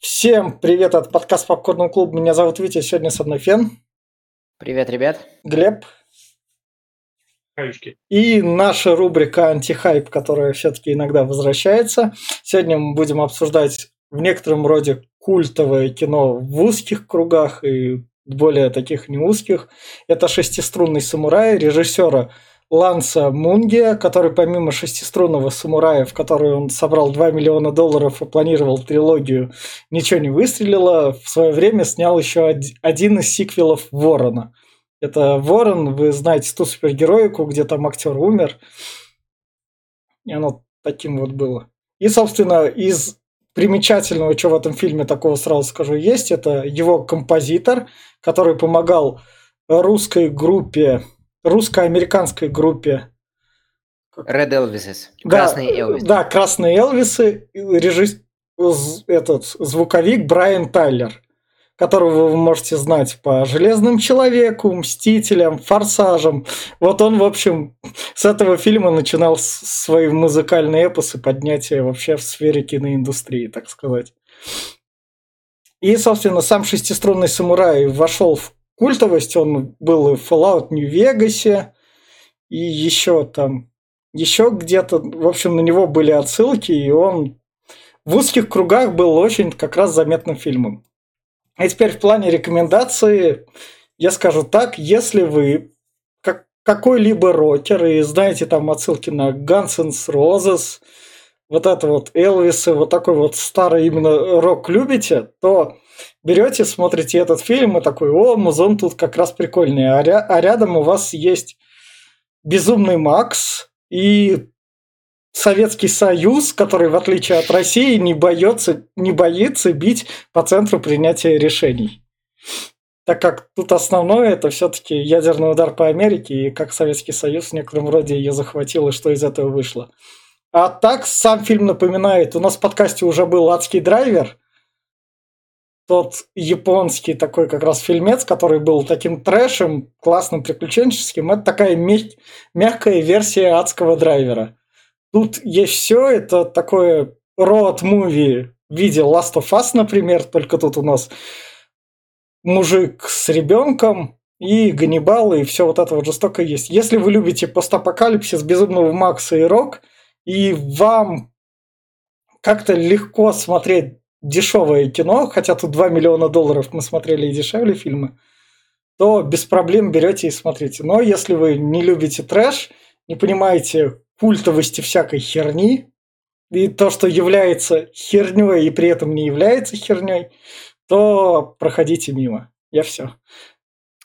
Всем привет от подкаста Попкорный клуб. Меня зовут Витя, сегодня со мной Фен. Привет, ребят. Глеб. Хаючки. И наша рубрика «Антихайп», которая все-таки иногда возвращается. Сегодня мы будем обсуждать в некотором роде культовое кино в узких кругах и более таких не узких. Это «Шестиструнный самурай» режиссера Ланса Мунгия, который помимо шестиструнного самурая, в который он собрал 2 миллиона долларов и планировал трилогию, ничего не выстрелило, в свое время снял еще один из сиквелов Ворона. Это Ворон, вы знаете ту супергероику, где там актер умер. И оно таким вот было. И, собственно, из примечательного, что в этом фильме такого сразу скажу, есть, это его композитор, который помогал русской группе русско-американской группе. Red Elvises. Красные да, Элвисы. Да, Красные Элвисы. Режиссер, этот звуковик Брайан Тайлер, которого вы можете знать по Железному Человеку, Мстителям, Форсажам. Вот он, в общем, с этого фильма начинал свои музыкальные эпосы поднятия вообще в сфере киноиндустрии, так сказать. И, собственно, сам шестиструнный самурай вошел в культовость. Он был и в Fallout Нью-Вегасе, и еще там, еще где-то, в общем, на него были отсылки, и он в узких кругах был очень как раз заметным фильмом. А теперь в плане рекомендации я скажу так, если вы как, какой-либо рокер и знаете там отсылки на Guns N' Roses, вот это вот Элвисы, вот такой вот старый именно рок любите, то берете, смотрите этот фильм и такой, о, музон тут как раз прикольный. А, ря- а рядом у вас есть Безумный Макс и Советский Союз, который, в отличие от России, не боится, не боится бить по центру принятия решений. Так как тут основное это все-таки ядерный удар по Америке, и как Советский Союз в некотором роде ее захватил, и что из этого вышло. А так сам фильм напоминает, у нас в подкасте уже был «Адский драйвер», тот японский такой как раз фильмец, который был таким трэшем, классным, приключенческим, это такая мяг- мягкая версия адского драйвера. Тут есть все, это такое роад муви в виде Last of Us, например, только тут у нас мужик с ребенком и Ганнибал, и все вот это вот жестоко есть. Если вы любите постапокалипсис, Безумного Макса и Рок, и вам как-то легко смотреть дешевое кино, хотя тут 2 миллиона долларов мы смотрели и дешевле фильмы, то без проблем берете и смотрите. Но если вы не любите трэш, не понимаете культовости всякой херни, и то, что является херней и при этом не является херней, то проходите мимо. Я все.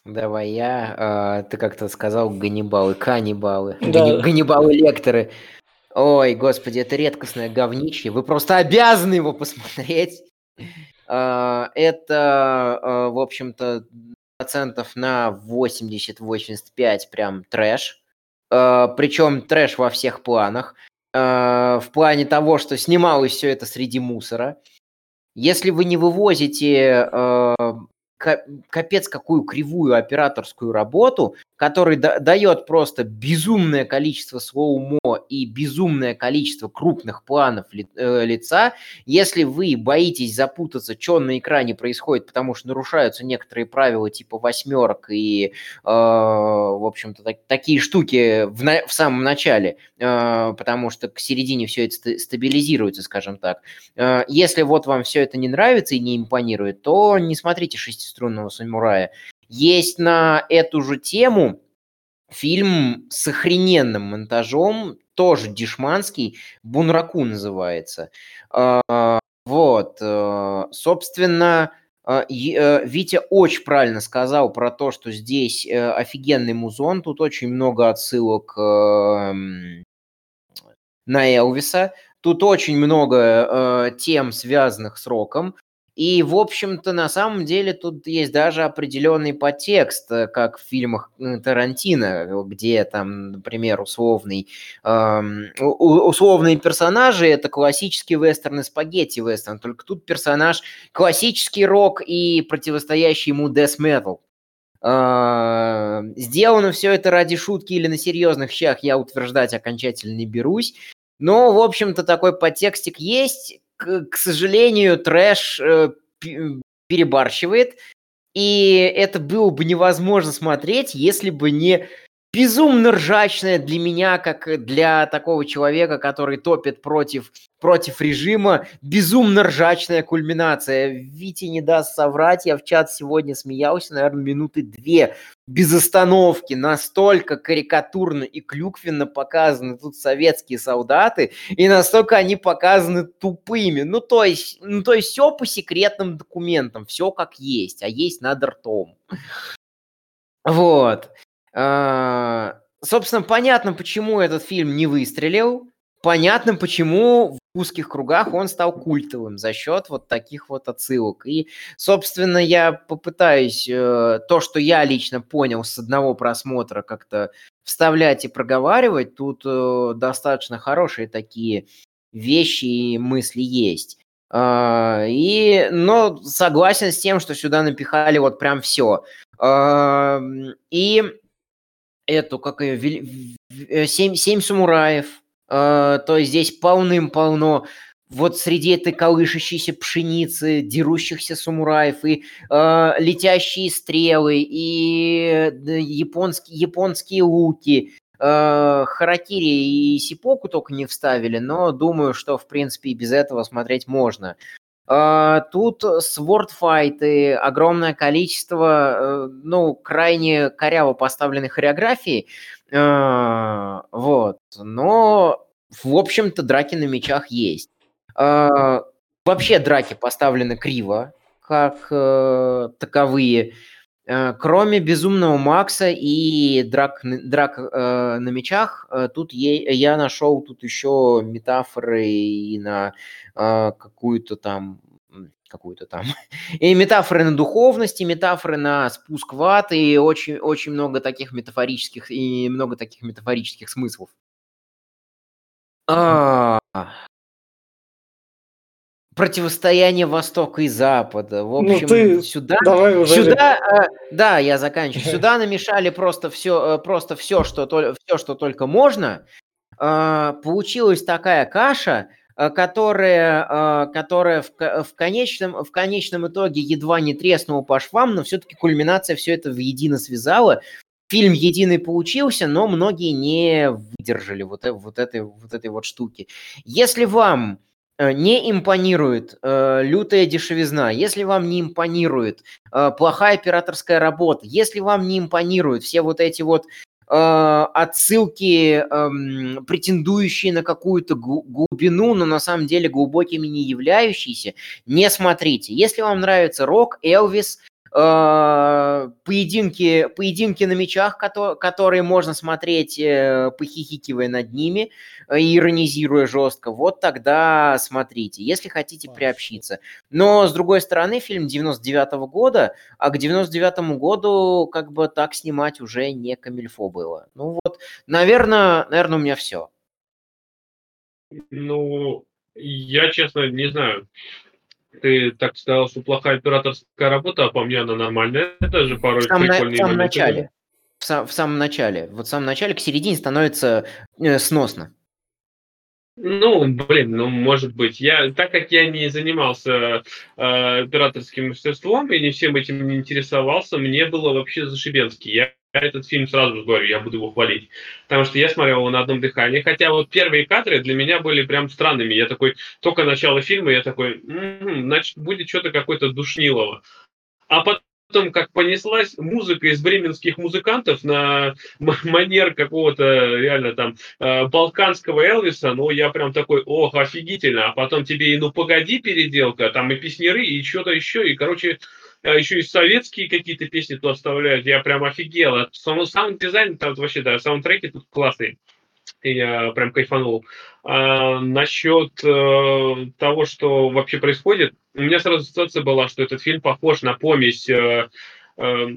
Давай я. Э, ты как-то сказал Ганнибалы, каннибалы, Да. Ганнибалы-лекторы. Ой, господи, это редкостное говнище. Вы просто обязаны его посмотреть. А, это, а, в общем-то, процентов на 80-85 прям трэш. А, Причем трэш во всех планах. В плане того, что снималось все это среди мусора. Если вы не вывозите ка- капец какую кривую операторскую работу, который да- дает просто безумное количество слоумо и безумное количество крупных планов ли- э, лица, если вы боитесь запутаться, что на экране происходит, потому что нарушаются некоторые правила типа восьмерок и, э, в общем-то, так- такие штуки в, на- в самом начале, э, потому что к середине все это ста- стабилизируется, скажем так. Э, Если вот вам все это не нравится и не импонирует, то не смотрите «Шестиструнного самурая». Есть на эту же тему фильм с охрененным монтажом, тоже дешманский, «Бунраку» называется. А, Вот, э, собственно, э, э, Витя очень правильно сказал про то, что здесь офигенный музон, тут очень много отсылок на Элвиса, тут очень много тем, связанных с роком, и, в общем-то, на самом деле тут есть даже определенный подтекст, э, как в фильмах э, Тарантино, где там, например, условный, эм, условные персонажи это классический вестерн и спагетти вестерн, только тут персонаж классический рок и противостоящий ему death metal. А, Сделано все это ради шутки или на серьезных щах, я утверждать окончательно не берусь. Но, в общем-то, такой подтекстик есть. К, сожалению, трэш э, перебарщивает, и это было бы невозможно смотреть, если бы не безумно ржачная для меня, как для такого человека, который топит против, против режима, безумно ржачная кульминация. Витя не даст соврать, я в чат сегодня смеялся, наверное, минуты две без остановки. Настолько карикатурно и клюквенно показаны тут советские солдаты, и настолько они показаны тупыми. Ну, то есть, ну, то есть все по секретным документам, все как есть, а есть над ртом. Вот. А, собственно, понятно, почему этот фильм не выстрелил. Понятно, почему в узких кругах он стал культовым за счет вот таких вот отсылок. И, собственно, я попытаюсь э, то, что я лично понял с одного просмотра, как-то вставлять и проговаривать. Тут э, достаточно хорошие такие вещи и мысли есть. Uh, и, но согласен с тем, что сюда напихали вот прям все. Uh, и эту, как ее, э, семь, семь самураев, э, то здесь полным-полно вот среди этой колышащейся пшеницы, дерущихся самураев, и э, летящие стрелы, и э, японские, японские луки, э, Харакири и Сипоку только не вставили, но думаю, что, в принципе, и без этого смотреть можно. А, тут свордфайты, огромное количество, э, ну, крайне коряво поставленных хореографий, а, вот, но, в общем-то, драки на мечах есть. А, вообще драки поставлены криво, как э, таковые, Кроме Безумного Макса и драк, драк э, на мечах, тут е, я нашел тут еще метафоры и на э, какую-то там какую-то там. И метафоры на духовности, метафоры на спуск в ад, и очень, очень много таких метафорических, и много таких метафорических смыслов. А, противостояние Востока и Запада. В ну, общем, ну, ты... сюда, Давай уже сюда, э, да, я заканчиваю. Сюда намешали просто все, э, просто все, что все, что только можно. Э, получилась такая каша, Э, которая, э, которая в, в, конечном, в конечном итоге едва не треснула по швам, но все-таки кульминация все это воедино связала. Фильм единый получился, но многие не выдержали вот, вот, этой, вот этой вот штуки. Если вам не импонирует э, лютая дешевизна, если вам не импонирует э, плохая операторская работа, если вам не импонируют все вот эти вот Э, отсылки, эм, претендующие на какую-то глубину, но на самом деле глубокими не являющиеся, не смотрите. Если вам нравится рок, Элвис, э, поединки, поединки на мечах, которые можно смотреть, э, похихикивая над ними, Э, иронизируя жестко, вот тогда смотрите, если хотите приобщиться. Но, с другой стороны, фильм 99 -го года, а к 99 году как бы так снимать уже не камильфо было. Ну вот, наверное, наверное, у меня все. Ну, я, честно, не знаю. Ты так сказал, что плохая операторская работа, а по мне она нормальная. Это же порой в самом, на, в самом начале. В, сам, в самом начале. Вот в самом начале к середине становится э, сносно. Ну, блин, ну, может быть. Я, так как я не занимался э, операторским мастерством и не всем этим не интересовался, мне было вообще зашибенски. Я этот фильм сразу говорю, я буду его хвалить. Потому что я смотрел его на одном дыхании. Хотя вот первые кадры для меня были прям странными. Я такой, только начало фильма, я такой, м-м, значит, будет что-то какое-то душнилово. А потом как понеслась музыка из бременских музыкантов на манер какого-то реально там э, балканского Элвиса, ну я прям такой, ох, офигительно, а потом тебе и ну погоди переделка, там и песнеры, и что-то еще, и короче, еще и советские какие-то песни тут оставляют, я прям офигел. Сам, саунд дизайн там вообще, да, саундтреки тут классные и я прям кайфанул. А, насчет э, того, что вообще происходит, у меня сразу ситуация была, что этот фильм похож на помесь. Э, э,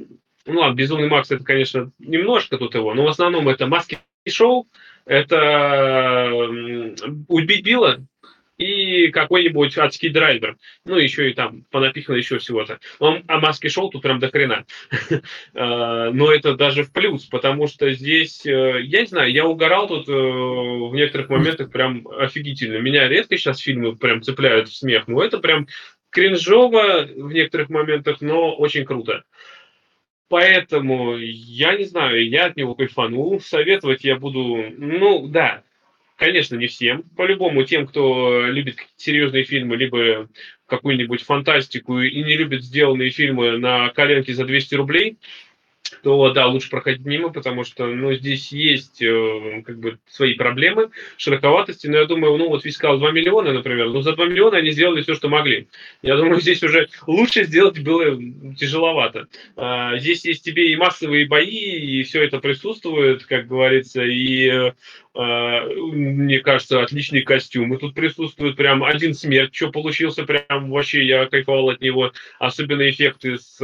ну ладно, Безумный Макс это, конечно, немножко тут его, но в основном это маски шоу, это Убить Билла, и какой-нибудь адский драйвер. Ну, еще и там понапихано еще всего-то. Он о маске шоу тут прям до хрена. А, но это даже в плюс, потому что здесь, э, я не знаю, я угорал тут э, в некоторых моментах прям офигительно. Меня редко сейчас фильмы прям цепляют в смех, но это прям кринжово в некоторых моментах, но очень круто. Поэтому, я не знаю, я от него кайфанул. Советовать я буду, ну, да, конечно, не всем. По-любому тем, кто любит серьезные фильмы, либо какую-нибудь фантастику и не любит сделанные фильмы на коленке за 200 рублей – то да, лучше проходить мимо, потому что ну, здесь есть э, как бы свои проблемы, широковатости, но я думаю, ну вот фискал 2 миллиона, например, ну за 2 миллиона они сделали все, что могли. Я думаю, здесь уже лучше сделать было тяжеловато. А, здесь есть тебе и массовые бои, и все это присутствует, как говорится, и э, мне кажется, отличные костюмы тут присутствуют. Прям один смерть, что получился, прям вообще я кайфовал от него. Особенно эффекты с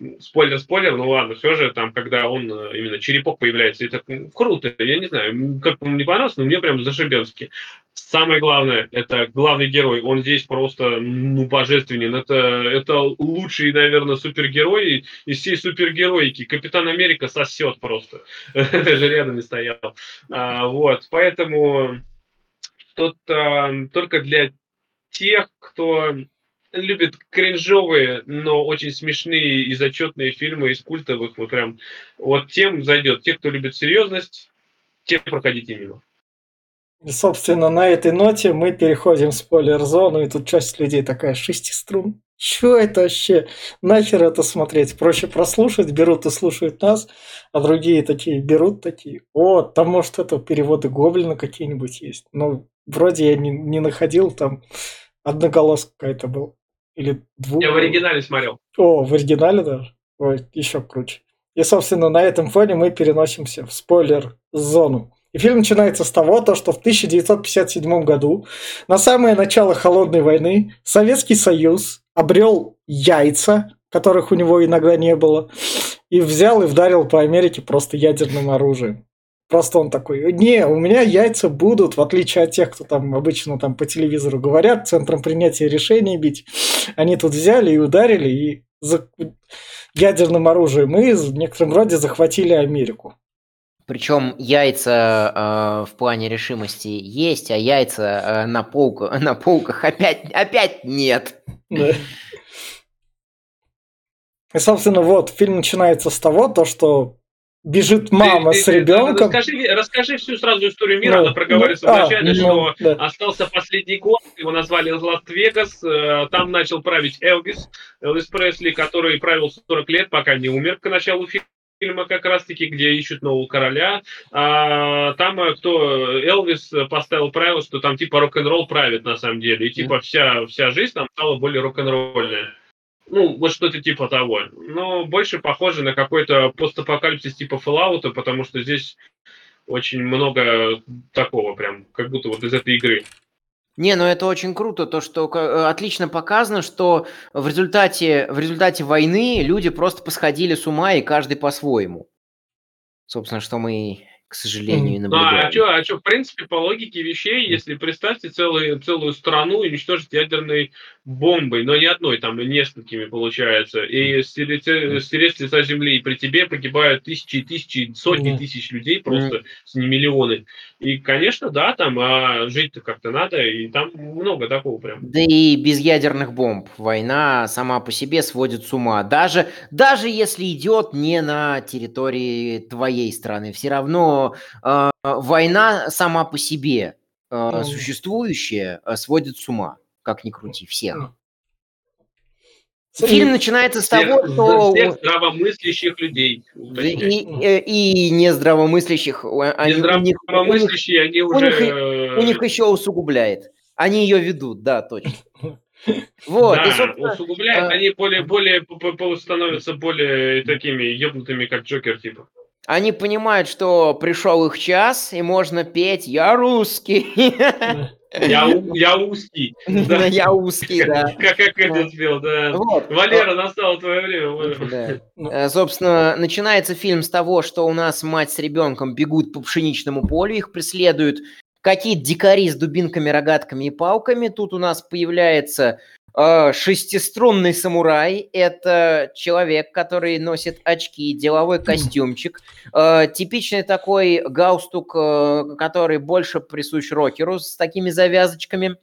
э, спойлер-спойлер, ну ладно, все же там, когда он, э, именно черепок появляется, это круто, я не знаю, как вам не понравилось, но мне прям зашибенски. Самое главное, это главный герой, он здесь просто, ну, божественен, это, это лучший, наверное, супергерой из всей супергероики, Капитан Америка сосет просто, даже рядом не стоял, а, вот, поэтому тут а, только для тех, кто любит кринжовые, но очень смешные и зачетные фильмы из культовых, вот прям, вот тем зайдет. Те, кто любит серьезность, те проходите мимо. И, собственно, на этой ноте мы переходим в спойлер-зону, и тут часть людей такая, шестиструн. Чё это вообще? Нахер это смотреть? Проще прослушать, берут и слушают нас, а другие такие берут такие. О, там может это переводы Гоблина какие-нибудь есть. Но вроде я не, не находил, там одноголоск какая-то был. Или двух. Я в оригинале смотрел. О, в оригинале даже? Ой, еще круче. И, собственно, на этом фоне мы переносимся в спойлер-зону. И фильм начинается с того, то, что в 1957 году, на самое начало Холодной войны, Советский Союз обрел яйца, которых у него иногда не было, и взял и вдарил по Америке просто ядерным оружием. Просто он такой, не, у меня яйца будут, в отличие от тех, кто там обычно там по телевизору говорят, центром принятия решений бить. Они тут взяли и ударили, и за... ядерным оружием и в некотором роде захватили Америку. Причем яйца э, в плане решимости есть, а яйца э, на, полку, на полках опять, опять нет. Да. И, собственно, вот, фильм начинается с того, то, что бежит мама ты, с ребенком. Расскажи, расскажи всю сразу историю мира, ну, она проговаривается ну, вначале, а, что ну, да. остался последний год, его назвали Лас-Вегас, э, там начал править Элвис, Элвис Пресли, который правил 40 лет, пока не умер к началу фильма как раз-таки, где ищут нового короля. А, там э, кто Элвис поставил правило, что там типа рок-н-ролл правит на самом деле, и типа вся, вся жизнь там стала более рок-н-ролльная. Ну, вот что-то типа того. Но больше похоже на какой-то постапокалипсис типа Fallout, потому что здесь очень много такого прям, как будто вот из этой игры. Не, ну это очень круто, то, что э, отлично показано, что в результате, в результате войны люди просто посходили с ума, и каждый по-своему. Собственно, что мы к сожалению, наблюдаем. А, а что, а что, в принципе, по логике вещей, если представьте целую, целую страну уничтожить ядерной бомбой, но не одной, там несколькими получается, и стереть, стереть с лица земли, и при тебе погибают тысячи и тысячи, сотни тысяч людей, просто с не миллионы. И, конечно, да, там а жить-то как-то надо, и там много такого прям. Да и без ядерных бомб. Война сама по себе сводит с ума. Даже, даже если идет не на территории твоей страны, все равно э, война сама по себе э, существующая э, сводит с ума, как ни крути, всех. Фильм начинается с того, что... Всех здравомыслящих людей. И, и, и нездравомыслящих. Нездравомыслящие, они уже... У них, у них еще усугубляет. Они ее ведут, да, точно. Вот, да, и, усугубляют, а... они более, более становятся более такими ебнутыми, как Джокер, типа. Они понимают, что пришел их час, и можно петь «Я русский». Я, я узкий. Да. Я узкий, да. Как, как это спел, да. Вот. Валера, настало твое время. Да. Э, собственно, начинается фильм с того, что у нас мать с ребенком бегут по пшеничному полю, их преследуют какие-то дикари с дубинками, рогатками и палками. Тут у нас появляется шестиструнный самурай. Это человек, который носит очки, деловой костюмчик. Э, типичный такой галстук, э, который больше присущ рокеру с такими завязочками.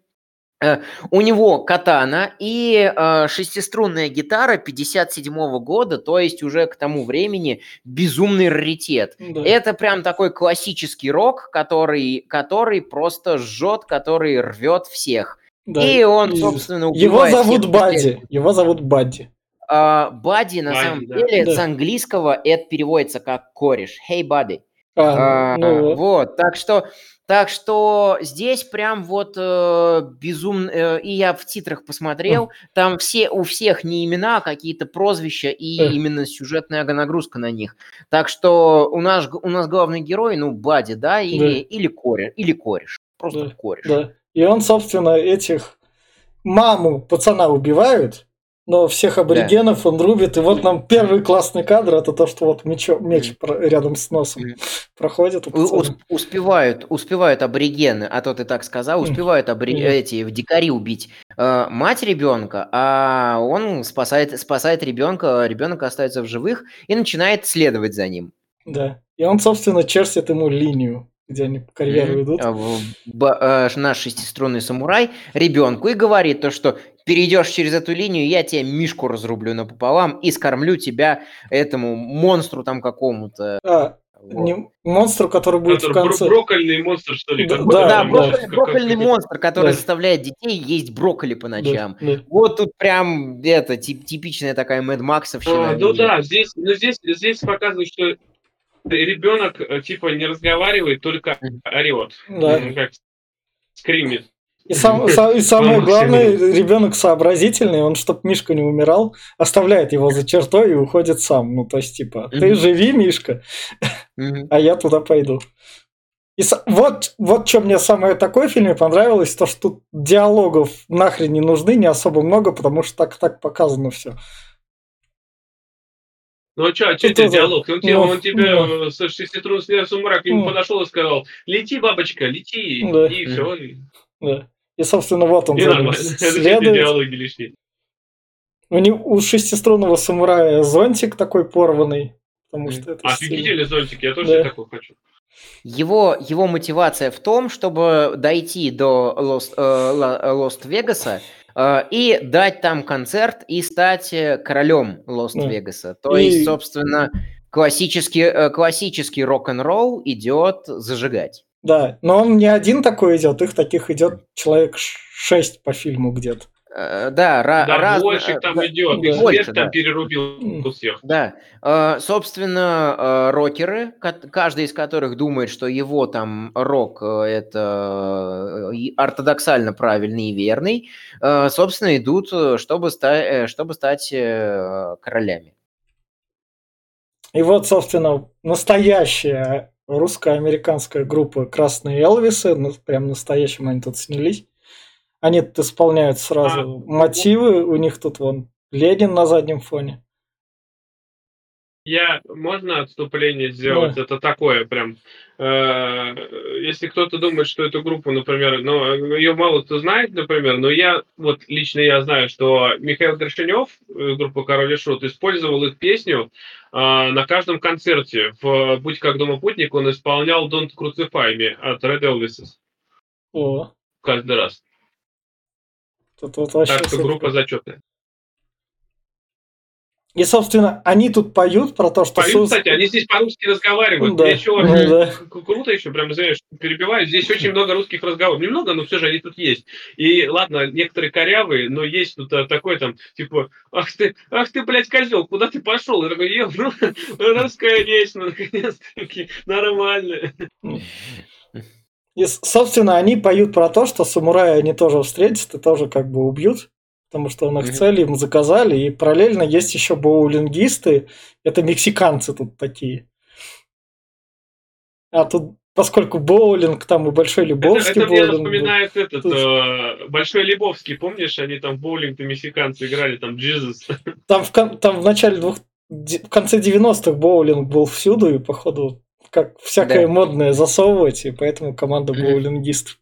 Э, у него катана и э, шестиструнная гитара 57 года, то есть уже к тому времени безумный раритет. Да. Это прям такой классический рок, который, который просто жжет, который рвет всех. Да. И он, собственно, Его зовут Бадди. Его зовут Бадди. А, Бадди, на Бадди, самом да. деле, да. с английского это переводится как кореш. Hey, Buddy. А, а, ну, вот, так что так что здесь прям вот э, безумно... Э, и я в титрах посмотрел, там все у всех не имена, а какие-то прозвища и именно сюжетная нагрузка на них. Так что у нас, у нас главный герой, ну, Бади, да, или, да. или кореш, или кореш. Просто да. кореш. И он, собственно, этих... Маму пацана убивают, но всех аборигенов да. он рубит. И вот нам первый классный кадр это то, что вот мечо, меч рядом с носом проходит. У успевают, успевают аборигены, а то ты так сказал, успевают абори... эти в дикари убить э, мать ребенка, а он спасает, спасает ребенка, ребенок остается в живых и начинает следовать за ним. Да. И он, собственно, чертит ему линию где они по карьеру идут. А, э, наш шестиструнный самурай ребенку и говорит то, что перейдешь через эту линию, я тебе мишку разрублю напополам и скормлю тебя этому монстру там какому-то. А, вот. не, монстру, который будет Это в конце. Броккольный монстр, что ли? Да, да, да, броккольный, броккольный монстр, который да. заставляет детей есть брокколи по ночам. Да, да. Вот тут прям это тип, типичная такая Мэд Максовщина. А, ну да, здесь, ну здесь, здесь показывают, что ребенок э, типа не разговаривает, только орет. Да. Как скримит. И, сам, и самое главное, ребенок сообразительный, он, чтобы Мишка не умирал, оставляет его за чертой и уходит сам. Ну, то есть, типа, ты живи, Мишка, а я туда пойду. И вот, вот что мне самое такое в фильме понравилось, то, что тут диалогов нахрен не нужны, не особо много, потому что так так показано все. Ну а что, а что это диалог? Он, ну, он тебе ну, со шеститрун сумрак к нему ну, подошел и сказал, лети, бабочка, лети, да. и все. Да. И, собственно, вот он за следует. диалоги лишние. У, него, у шестиструнного самурая зонтик такой порванный. Потому что это Офигительный зонтик, я тоже да. такой хочу. Его, его мотивация в том, чтобы дойти до Лост, э, Э, и дать там концерт и стать э, королем Лост-Вегаса. То и... есть, собственно, классический, э, классический рок-н-ролл идет зажигать. Да, но он не один такой идет, их таких идет человек шесть по фильму где-то. Э, да, да раз... больше э, там да, идет, да, больше, там да. перерубил всех. Да, э, собственно, рокеры, каждый из которых думает, что его там рок это ортодоксально правильный и верный, собственно, идут, чтобы, ста- чтобы стать королями. И вот, собственно, настоящая русско-американская группа «Красные Элвисы», ну, прям настоящим они тут снялись. Они исполняют сразу а, мотивы, у них тут вон Ленин на заднем фоне. Я можно отступление сделать? Да. Это такое прям. Э, если кто-то думает, что эту группу, например, ну, ее мало кто знает, например, но я, вот лично я знаю, что Михаил Горшинев, э, группа Король и Шут, использовал их песню э, на каждом концерте. В «Будь как дома путник» он исполнял «Don't Crucify Me» от Red Elvises. О. Каждый раз. Тут вот вообще так что группа зачетная. И, собственно, они тут поют про то, что... Поют, кстати, они здесь по-русски разговаривают. Да. Еще ну, да. круто еще, прям, знаешь, перебиваю. Здесь очень много русских разговоров. Немного, но все же они тут есть. И ладно, некоторые корявые, но есть тут а, такой там, типа, ах ты, ах ты, блядь, козел, куда ты пошел? Я такой, ну, русская речь, ну, наконец-таки, нормально. И, собственно, они поют про то, что самураи они тоже встретят и тоже как бы убьют, потому что он их цель им заказали. И параллельно есть еще боулингисты, это мексиканцы тут такие. А тут, поскольку боулинг, там и Большой Лебовский это, это боулинг. Это мне напоминает этот, тут... э, Большой Лебовский, помнишь, они там боулинг-то мексиканцы играли, там Джизус. Там в, там в начале двух... В конце 90-х боулинг был всюду, и, походу, как всякое Да. модное засовывать, и поэтому команда Мгм. боулингистов.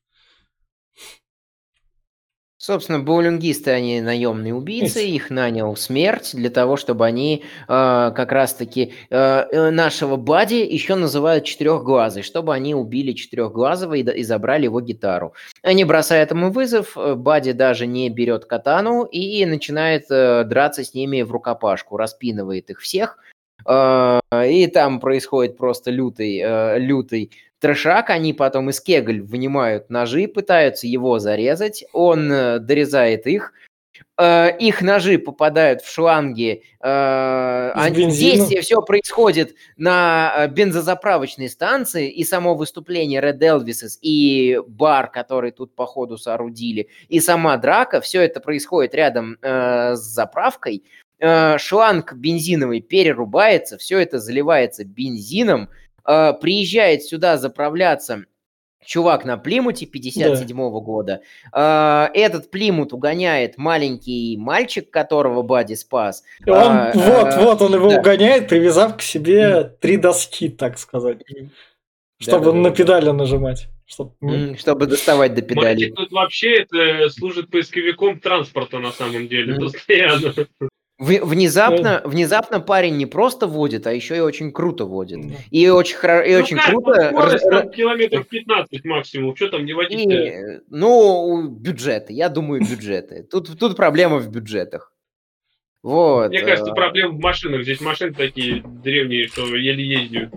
Собственно, боулингисты, они наемные убийцы, их нанял смерть для того, чтобы они э, как раз-таки э, э, нашего Бади еще называют четырехглазый, чтобы они убили четырехглазого и, и забрали его гитару. Они бросают ему вызов, э, Бади даже не берет катану и начинает э, драться с ними в рукопашку, распинывает их всех. Э, и там происходит просто лютый, э, лютый трешак, они потом из кегль вынимают ножи, пытаются его зарезать, он э, дорезает их, их ножи попадают в шланги, они- действие все происходит на бензозаправочной станции, и само выступление Red Elvises, и бар, который тут по ходу соорудили, и сама драка, все это происходит рядом с заправкой, Э, шланг бензиновый перерубается, все это заливается бензином, Э, приезжает сюда заправляться чувак на Плимуте 57 года. Э, этот Плимут угоняет маленький мальчик, которого Бади спас. И он, А, вот, э, вот, он его да. угоняет, привязав к себе три доски, так сказать. Чтобы Да-да-да. на педали нажимать. Чтоб- Чтобы доставать до педали. Мальчик тут вообще это служит поисковиком транспорта на самом деле, постоянно. В- внезапно, внезапно парень не просто водит, а еще и очень круто водит. И очень, хоро- и Ну очень как, круто... вот скорость р- там километров 15 максимум, что там не водить И, ну, бюджеты, я думаю, бюджеты. Тут, тут проблема в бюджетах. Вот. Мне кажется, э, проблема в машинах. Здесь машины такие древние, что еле ездят.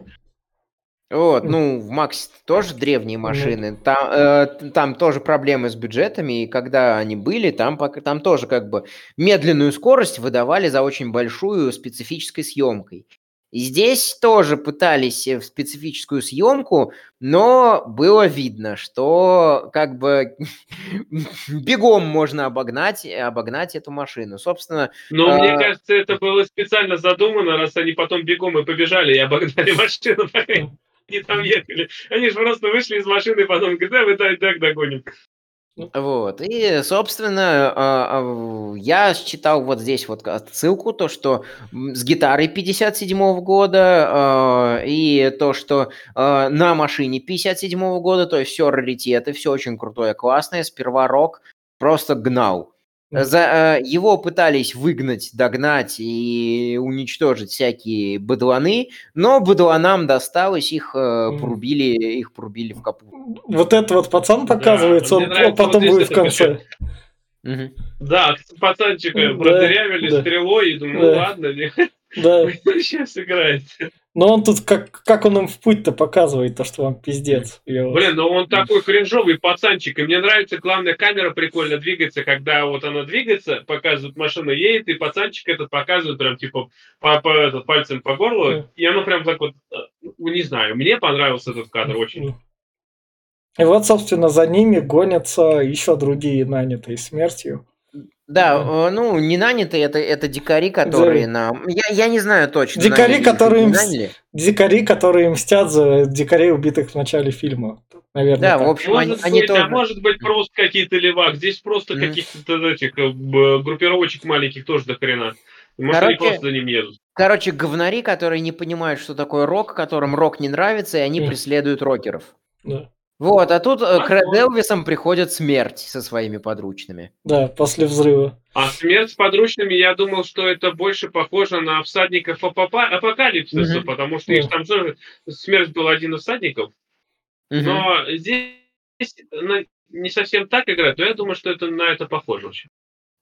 Вот, ну, в Максе тоже древние машины. Там, э, там тоже проблемы с бюджетами, и когда они были, там, пока- там тоже как бы медленную скорость выдавали за очень большую специфической съемкой. И здесь тоже пытались э, в специфическую съемку, но было видно, что как бы бегом можно обогнать, обогнать эту машину. Собственно, Но А- мне кажется, это было специально задумано, раз они потом бегом и побежали и обогнали машину, они там ехали. Они же просто вышли из машины и потом говорят, да, мы так, догоним. Вот, и, собственно, а, а, я считал вот здесь вот ссылку, то, что с гитарой 57 года, а, и то, что на машине 57 года, то есть все раритеты, все очень крутое, классное, сперва рок просто гнал. Мгм. За, э, его пытались выгнать, догнать и уничтожить всякие бадланы, но бадланам досталось, их э, порубили, их порубили в капут. Вот этот вот пацан показывается, мне он нравится потом вот будет в конце. Да, пацанчика Да, продырявили да. стрелой, и думаю, Да. ну ладно, Да. сейчас играет. Но он тут как, как он им в путь-то показывает, то, что вам пиздец. Блин, ну он такой кринжовый пацанчик, и мне нравится, главное, камера прикольно двигается, когда вот она двигается, показывает, машина едет, и пацанчик этот показывает прям, типа, по, по- этот, пальцем по горлу, Мгм. и оно прям так вот, э, ну, не знаю, мне понравился этот кадр очень. И вот, собственно, за ними гонятся еще другие нанятые смертью. Да, э, ну, не нанятые, это, это дикари, которые Да. нам... Я, я не знаю точно. Дикари, наняли которые мс- наняли. Дикари, которые мстят за дикарей, убитых в начале фильма. Наверное, Да, так. в общем, они, Может они быть, тоже... а может быть просто какие-то левак. Здесь просто Мгм. каких-то этих э, группировочек маленьких тоже до хрена. Может, они Короче, просто за ним едут. Короче, говнари, которые не понимают, что такое рок, которым рок не нравится, и они Мгм. преследуют рокеров. Да. Вот, а тут э, к Ред. Элвисам приходит смерть со своими подручными. Да, после взрыва. А смерть с подручными, я думал, что это больше похоже на всадников апокалипсиса, Мгм. потому что их там же смерть был один из всадников. Мгм. Но здесь не совсем так играет, но я думаю, что это на это похоже очень.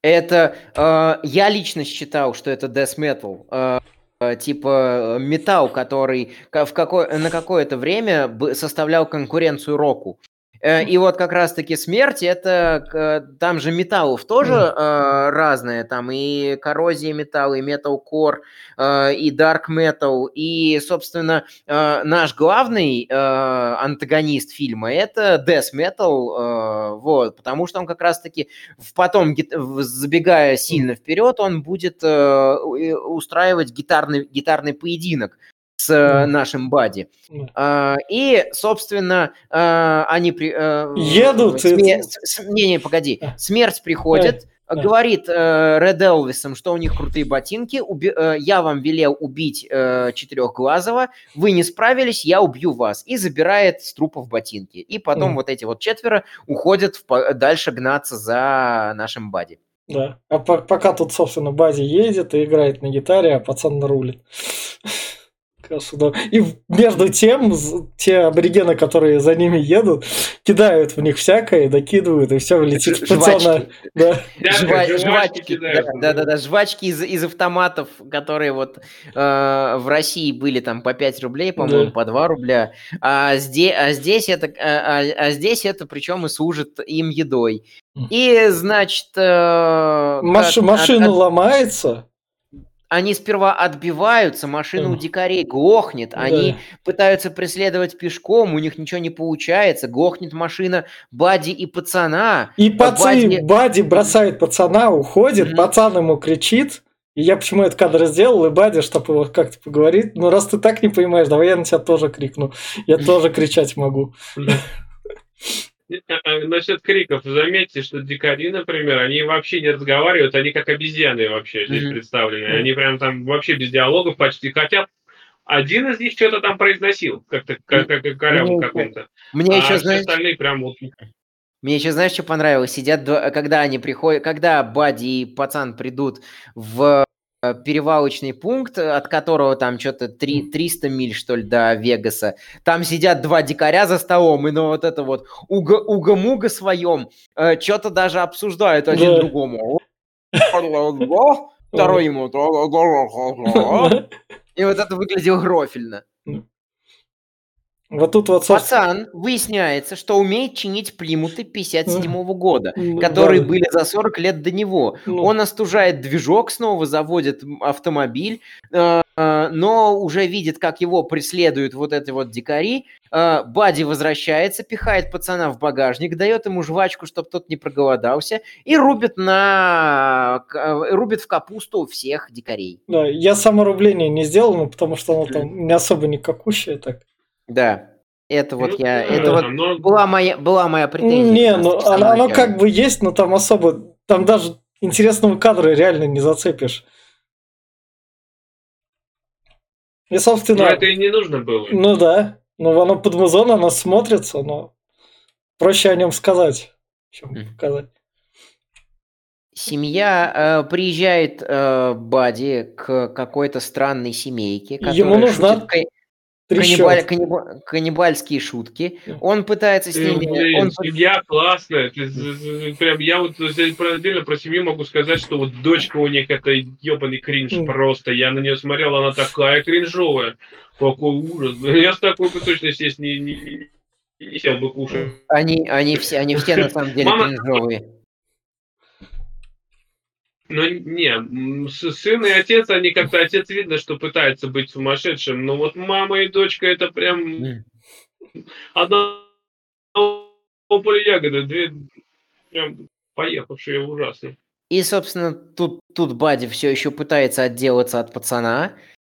Это э, я лично считал, что это death metal. э, типа э, металл, который в какое, на какое-то время составлял конкуренцию року. Э, И вот как раз-таки смерть, это там же металлов тоже э, разные, там и коррозия металла, и металкор, э, и дарк метал, и, собственно, наш главный антагонист фильма это death metal, вот, потому что он как раз-таки потом, забегая сильно вперед, он будет устраивать гитарный, гитарный поединок с э, Мгм. нашим Бади. Да. А, И, собственно, а, они при- э, Едут и- сме- с- Не, не, погоди. А. Смерть приходит, Да. Говорит э, Ред Элвисом, что у них крутые ботинки. уби- э, я вам велел убить э, четырехглазого. Вы не справились, я убью вас. И забирает с трупов ботинки. И потом Мгм. вот эти вот четверо уходят в дальше гнаться за нашим Бади. Да. А по- пока тут, собственно, Бади едет и играет на гитаре, а пацан рулит. И между тем, те аборигены, которые за ними едут, кидают в них всякое, докидывают, и все летит. Жвачки. Да. Жва- жвачки жвачки, кидают. да, да, да, жвачки из, из автоматов, которые вот э, в России были там по 5 рублей, по-моему, Да. по 2 рубля, а здесь, а здесь это, а, а- а здесь это причем и служит им едой. Мгм. И, значит, э, Маш- как- машина от- от- ломается. Они сперва отбиваются, машина у дикарей глохнет, они Да. пытаются преследовать пешком, у них ничего не получается, глохнет машина Бади и пацана. И пацан, Бади- Бади бросает пацана, уходит, Мгм. пацан ему кричит. И я почему этот кадр сделал, и Бади, чтобы его как-то поговорить. Ну, раз ты так не понимаешь, давай я на тебя тоже крикну. Я тоже кричать могу. А, Насчет криков, заметьте, что дикари, например, они вообще не разговаривают, они как обезьяны вообще здесь Мгм. представлены. Они прям там вообще без диалогов почти. Хотя один из них что-то там произносил, как-то как, как, как коряву Ну, каком-то. Мне а еще, знаешь, остальные прям вот... Мне еще, знаешь, что понравилось? Сидят, когда они приходят, когда Бади и пацан придут в э, перевалочный пункт, от которого там что-то 300 миль, что ли, до Вегаса. Там сидят два дикаря за столом, и на вот это вот уга- уга-муга своем что-то даже обсуждают один Да. другому. Второй ему. И вот это выглядело грофельно. Вот тут вот, собственно, Пацан выясняется, что умеет чинить плимуты 57 года, м, которые да, были за 40 лет до него. ну, Он остужает движок, снова заводит автомобиль, э, э, но уже видит, как его преследуют вот эти вот дикари. Э, Бади возвращается, пихает пацана в багажник, дает ему жвачку, чтобы тот не проголодался, и рубит, на... э, рубит в капусту всех дикарей. да, я саморубление не сделал, ну, потому что оно там не особо никакущее так. Да, это вот Ну, я... Это вот но- была моя, была моя претензия. Не, ну самом оно, как бы есть, но там особо, там даже интересного кадра реально не зацепишь. И, но собственно, это и не нужно было. ну да, ну оно под музон, оно смотрится, но проще о нем сказать, чем Мгм. показать. Семья э, приезжает э, Бади к какой-то странной семейке, которая Ему нужна шутит каннибаль- канниба- каннибальские шутки. Он пытается с Ты, ними... блин, он семья классная. Прям я вот здесь про- отдельно про семью могу сказать, что вот дочка у них это ебаный кринж просто. Я на нее смотрел, она такая кринжовая. Какой ужас. Я с такой бы точно здесь не, не, не сел бы кушать. Они, они, все, они все на самом деле Мама- кринжовые. Ну, не, сын и отец, они как-то, отец видно, что пытается быть сумасшедшим, но вот мама и дочка, это прям одна поле ягоды, две прям поехавшие ужасно. И, собственно, тут, тут Бади все еще пытается отделаться от пацана.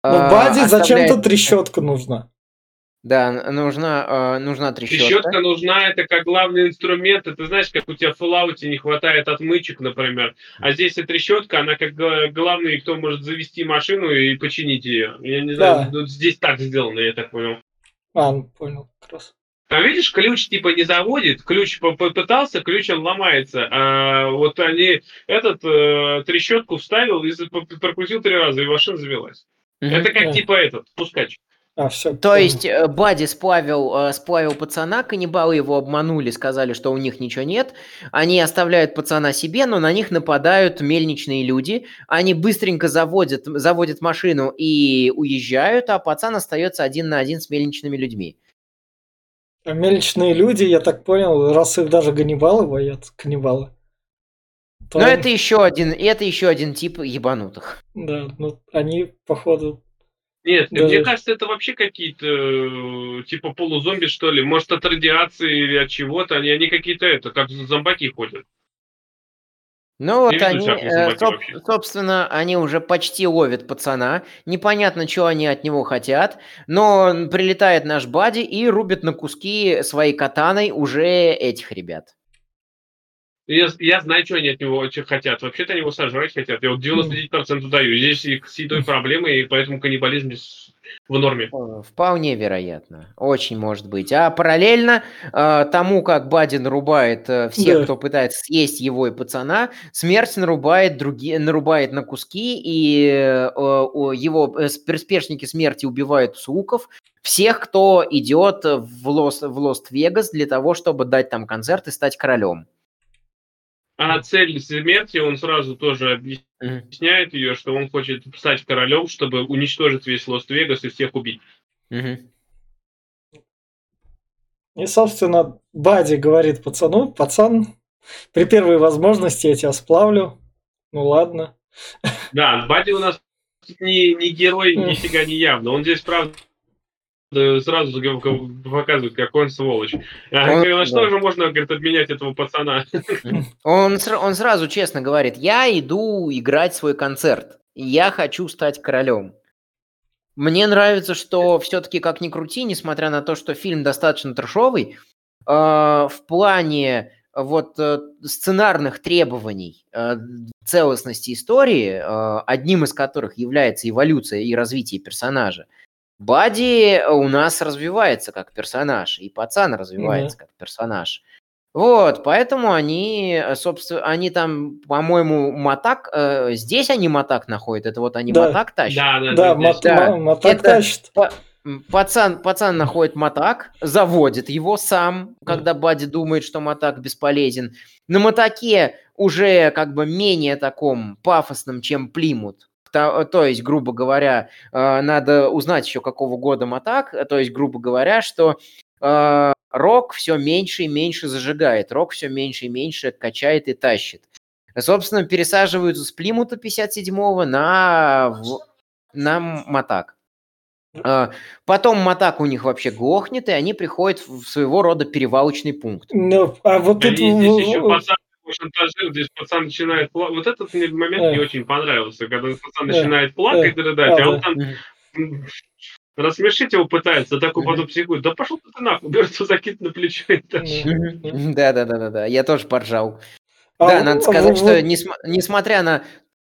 Ну, А, Бади зачем-то оставляет- трещотка нужна. Да, нужна, э, нужна трещотка. Трещотка нужна, это как главный инструмент. Это знаешь, как у тебя в Fallout не хватает отмычек, например. А здесь и трещотка, она как г- главный, кто может завести машину и починить ее. Я не знаю, Да. здесь так сделано, я так понял. А, ну, понял, как раз. А видишь, ключ типа не заводит, ключ по- попытался, ключ он ломается. А вот они этот э, трещотку вставил и прокрутил три раза, и машина завелась. Мгм. Это как типа этот, пускач. А, все. То есть э, Бади сплавил, э, сплавил пацана, каннибалы его обманули, сказали, что у них ничего нет. Они оставляют пацана себе, но на них нападают мельничные люди. Они быстренько заводят, заводят машину и уезжают, а пацан остается один на один с мельничными людьми. А Мельничные люди, я так понял, раз их даже Ганнибалы боятся, каннибалы. то Но это еще один, это еще один тип ебанутых. Да, ну, они, походу, Нет, Даже- мне кажется, это вообще какие-то э, типа полузомби, что ли. Может, от радиации или от чего-то. Они, они какие-то это, как зомбаки ходят. Ну вот видно они, э, соб- вообще. собственно, они уже почти ловят пацана. Непонятно, что они от него хотят, но прилетает наш Бади и рубит на куски своей катаной уже этих ребят. Я, я знаю, что они от него очень хотят. Вообще-то они его сожрать хотят. Я вот 99% даю. Здесь и с едой проблемы, и поэтому каннибализм в норме. Э, Вполне вероятно. Очень может быть. А параллельно э, тому, как Бади нарубает э, всех, Да. кто пытается съесть его и пацана, смерть нарубает, другие, нарубает на куски, и э, его э, приспешники смерти убивают суков, всех, кто идет в Лос- в Лост-Вегас для того, чтобы дать там концерт и стать королем. А цель смерти, он сразу тоже объясняет ее, что он хочет стать королем, чтобы уничтожить весь Лост-Вегас и всех убить. И, собственно, Бади говорит пацану, пацан, при первой возможности я тебя сплавлю. Ну ладно. Да, Бади у нас не, не герой, нифига не явно. Он здесь, правда, сразу показывает, как он сволочь. А, Он- на что да. же можно, говорит, обменять этого пацана? Он, он сразу честно говорит, я иду играть свой концерт, я хочу стать королем. Мне нравится, что все-таки, как ни крути, несмотря на то, что фильм достаточно трешовый, э, в плане вот э, сценарных требований э, целостности истории, э, одним из которых является эволюция и развитие персонажа, Бади у нас развивается как персонаж, и пацан развивается как персонаж. Вот, поэтому они, э, собственно, они там, по-моему, Матак, э, здесь они Матак находят, это вот они Да. Матак тащат. Да, да, Да, Мат- Да. Ма- Матак Это- тащит. М, Пацан, пацан находит Матак, заводит его сам, когда Бади думает, что Матак бесполезен. На Матаке уже как бы менее таком пафосном, чем Плимут. То, то есть, грубо говоря, э, надо узнать еще какого года Матак. э, То есть, грубо говоря, что э, Рок все меньше и меньше зажигает, Рок все меньше и меньше качает и тащит. Собственно, пересаживаются с Плимута 57-го на, на Матак. Потом Матак у них вообще глохнет, и они приходят в своего рода перевалочный пункт. Ну, а вот тут... Здесь еще шантажирует, здесь пацан начинает плакать. Вот этот мне момент Да. мне очень понравился, когда пацан начинает плакать и рыдать, Да, а он там рассмешить его пытается, такой Мгм. потом психует. Да пошел ты нахуй, берется закид на плечо и тащит. Да, да, да, да, да. Я тоже поржал. А да, надо а сказать, что несмотря на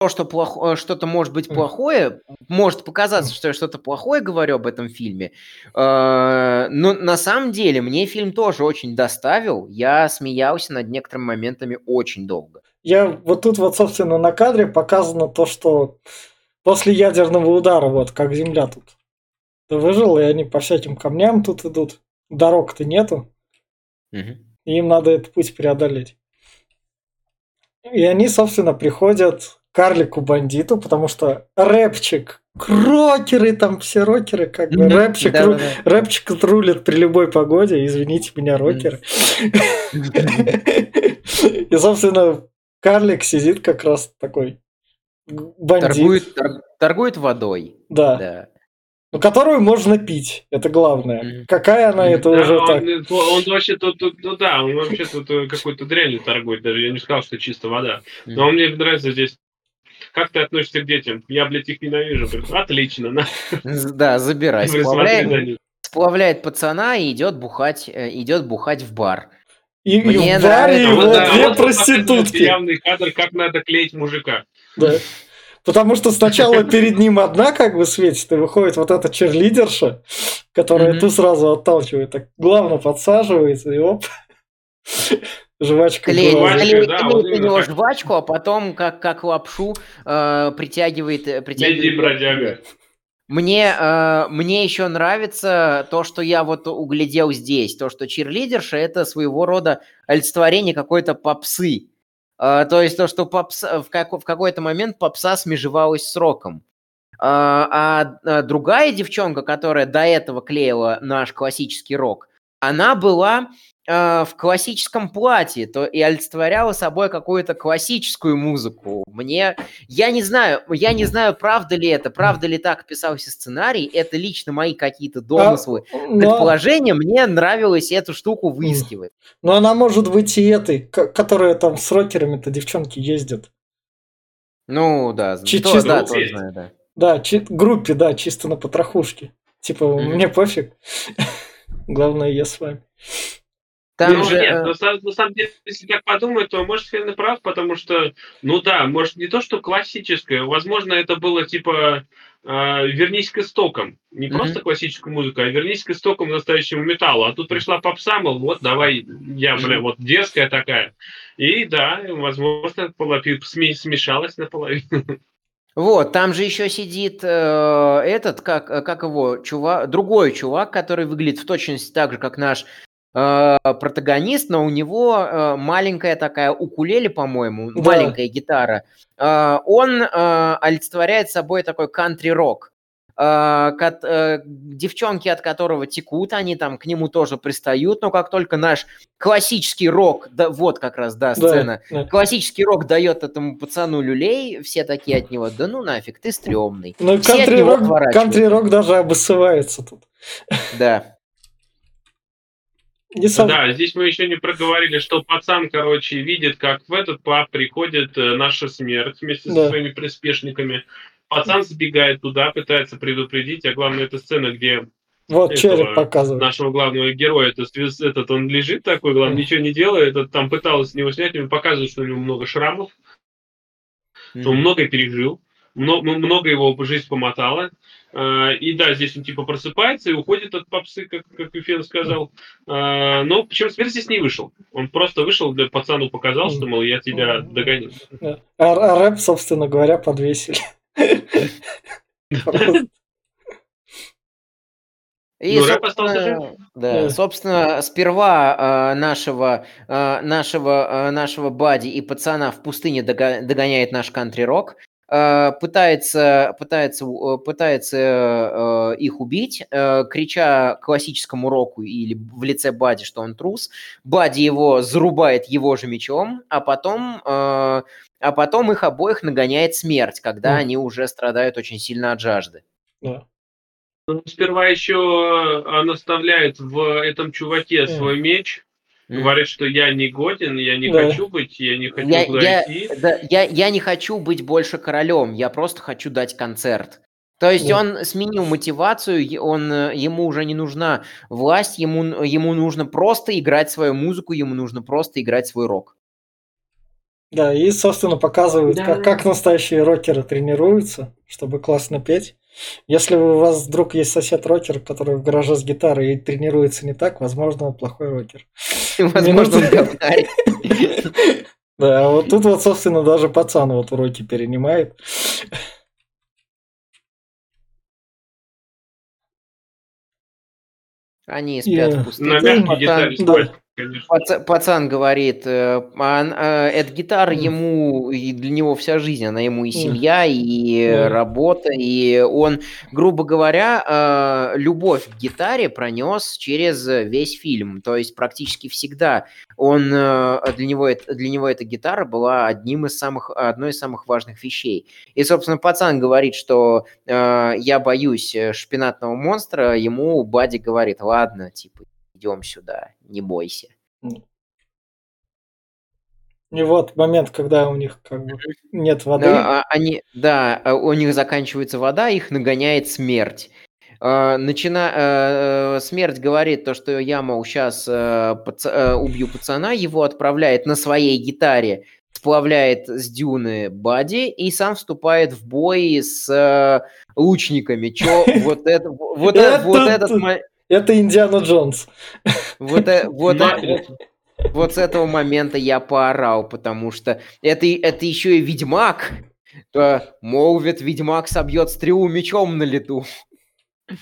что плохо, что-то может быть плохое, может показаться, что я что-то плохое говорю об этом фильме, э, но на самом деле мне фильм тоже очень доставил. Я смеялся над некоторыми моментами очень долго. Я вот тут вот, собственно, на кадре показано то, что после ядерного удара, вот как Земля тут выжила, и они по всяким камням тут идут. Дорог-то нету, и им надо этот путь преодолеть. И они, собственно, приходят карлику-бандиту, потому что рэпчик, рокеры там, все рокеры, как бы, Мгм. рэпчик, Да, ру- да, да. рэпчик рулит при любой погоде, извините меня, рокеры. И, собственно, карлик сидит как раз такой бандит, Торгует, тор- торгует водой. да, Да. ну, которую можно пить, это главное. Какая она, это Да, уже он, так. он вообще тут, тут- ну да, он вообще тут э, какой-то дрянью торгует, даже я не сказал, что чисто вода. Но мне нравится здесь, как ты относишься к детям? Я, блядь, их ненавижу. Отлично, на, Да, забирай. Сплавляет, сплавляет пацана и идет бухать, э, идет бухать в бар. И, и Мне в баре его Вот, да, две вот проститутки. Явный кадр, как надо клеить мужика. Да. Потому что сначала перед ним одна как бы светит, и выходит вот эта черлидерша, которая Мгм. ту сразу отталкивает. Так главное подсаживается, и оп, жвачка Клеит, глаз. Жвачка, клеит- да, клеит вот на него так. жвачку, а потом, как, как лапшу, э, притягивает... э, Леди притягивает бродяга. Мне, э, мне еще нравится то, что я вот углядел здесь, то, что чирлидерша это своего рода олицетворение какой-то попсы. Э, то есть то, что попса, в, как- в какой-то момент попса смежевалась с роком. А, а, а другая девчонка, которая до этого клеила наш классический рок, она была э, в классическом платье то и олицетворяла собой какую-то классическую музыку. Мне, я не знаю, я не знаю, правда ли это, правда ли так писался сценарий, это лично мои какие-то домыслы, Но, предположения, мне нравилось эту штуку выискивать. но она может быть и этой, которая там с рокерами-то девчонки ездят. Ну, да, Чи- то- чисто- да, тоже знаю, да. Да, чи- группе, да, чисто на потрохушке. Типа, Мгм. мне пофиг. Главное, я с вами. Там ну, же... нет, э, на, са- на самом деле, если так подумать, то, может, Фен и прав, потому что, ну да, может, не то, что классическое, возможно, это было типа э, вернись к истокам. Не Мгм. просто классическую музыку, а вернись к истокам настоящему металлу. А тут пришла попса, мол, вот, давай, я, бля, вот дерзкая такая. И да, возможно, полови- сме- смешалась наполовину. Вот, там же еще сидит э, этот, как, э, как его, чувак, другой чувак, который выглядит в точности так же, как наш протагонист, но у него э, маленькая такая укулеле, по-моему, Да. маленькая гитара. Э, он э, олицетворяет собой такой кантри-рок. Э, э, девчонки, от которого текут, они там к нему тоже пристают, но как только наш классический рок, да, вот как раз, да, Да, сцена, да. Классический рок дает этому пацану люлей, все такие от него, да ну нафиг, ты стрёмный. Ну, кантри-рок, кантри-рок даже обоссывается тут. Да. Не сам- Да, здесь мы еще не проговорили, что пацан, короче, видит, как в этот паб приходит э, наша смерть вместе Да. со своими приспешниками. Пацан сбегает туда, пытается предупредить, а главное, это сцена, где Вот этого череп показывает. нашего главного героя, это связ- этот, он лежит такой, главное, ничего не делает, этот там пыталась с него снять, ему показывают, что у него много шрамов, что он много пережил, мно- м- много его жизнь помотала. Э, И да, здесь он типа просыпается и уходит от попсы, как, как Юфен сказал. Э, Но причем смерть здесь не вышел. Он просто вышел, для пацану показал, что, мол, я тебя догоню. А, а рэп, собственно говоря, подвесили. И, Ну, собственно, да, Да. собственно, сперва э, нашего, э, нашего, э, нашего Бади и пацана в пустыне догоняет наш кантри-рок, пытается, пытается, у- э, пытается э, их убить, э, крича классическому року или в лице Бади, что он трус. Бади его зарубает его же мечом, а потом, э, а потом их обоих нагоняет смерть, когда Мгм. они уже страдают очень сильно от жажды. Да. Ну, Сперва еще он оставляет в этом чуваке Мгм. свой меч. Говорит, что я не годен, я не Да. хочу быть, я не хочу Я, туда я- идти. да, я, я не хочу быть больше королем, я просто хочу дать концерт. То есть Да. он сменил мотивацию, он, э, ему уже не нужна власть, ему, ему нужно просто играть свою музыку, ему нужно просто играть свой рок. Да, и, собственно, показывают, Да. как, как настоящие рокеры тренируются, чтобы классно петь. Если у вас вдруг есть сосед-рокер, который в гараже с гитарой и тренируется не так, возможно, он плохой рокер. Возможно, он говнарь. Да, а вот тут вот, собственно, даже пацан вот уроки перенимает. Они спят в пустыне. На мягкой гитаре спать, конечно. Паца- Пацан говорит, э, а, э, эта гитара Мгм. ему, и для него вся жизнь, она ему и семья, и Да. работа, и он, грубо говоря, э, любовь к гитаре пронес через весь фильм, то есть практически всегда он, э, для него, это- для него эта гитара была одним из самых, одной из самых важных вещей. И, собственно, пацан говорит, что я боюсь шпинатного монстра, ему Бади говорит, ладно, типа, идем сюда, не бойся. И вот момент, когда у них как бы нет воды. Да, они, да, а у них заканчивается вода, их нагоняет смерть. А, Начина... э, Смерть говорит то, что я, мол, сейчас убью пацана, его отправляет на своей гитаре, сплавляет с дюны Бади и сам вступает в бой с э, лучниками. Чё, вот это, вот, это, вот Это этот, мо- Это Индиана Джонс. вот, э- вот, э- вот с этого момента я поорал, потому что это, и- это еще и Ведьмак. То, молвит, Ведьмак собьет стрелу мечом на лету.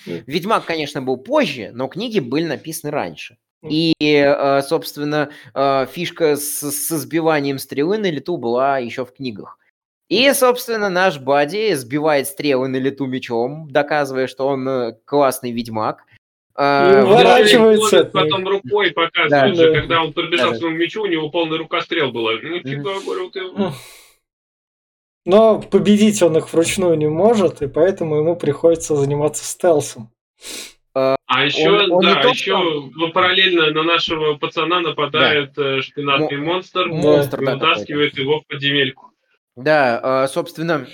Ведьмак, конечно, был позже, но книги были написаны раньше. И, э, собственно, э, фишка с, с сбиванием стрелы на лету была еще в книгах. И, собственно, наш Бади сбивает стрелы на лету мечом, доказывая, что он э, классный ведьмак. А, в- уворачивается потом рукой показывает Да. же, Да. когда он подбежал Да, к да. своему мечу, у него полный рукострел был. Ну, фига, говорю, ты... Но победить он их вручную не может, и поэтому ему приходится заниматься стелсом. А еще, Он- он да, только- еще параллельно на нашего пацана нападает э, шпинатный монстр, монстр, и да, утаскивает его в подземельку. Да, а, собственно,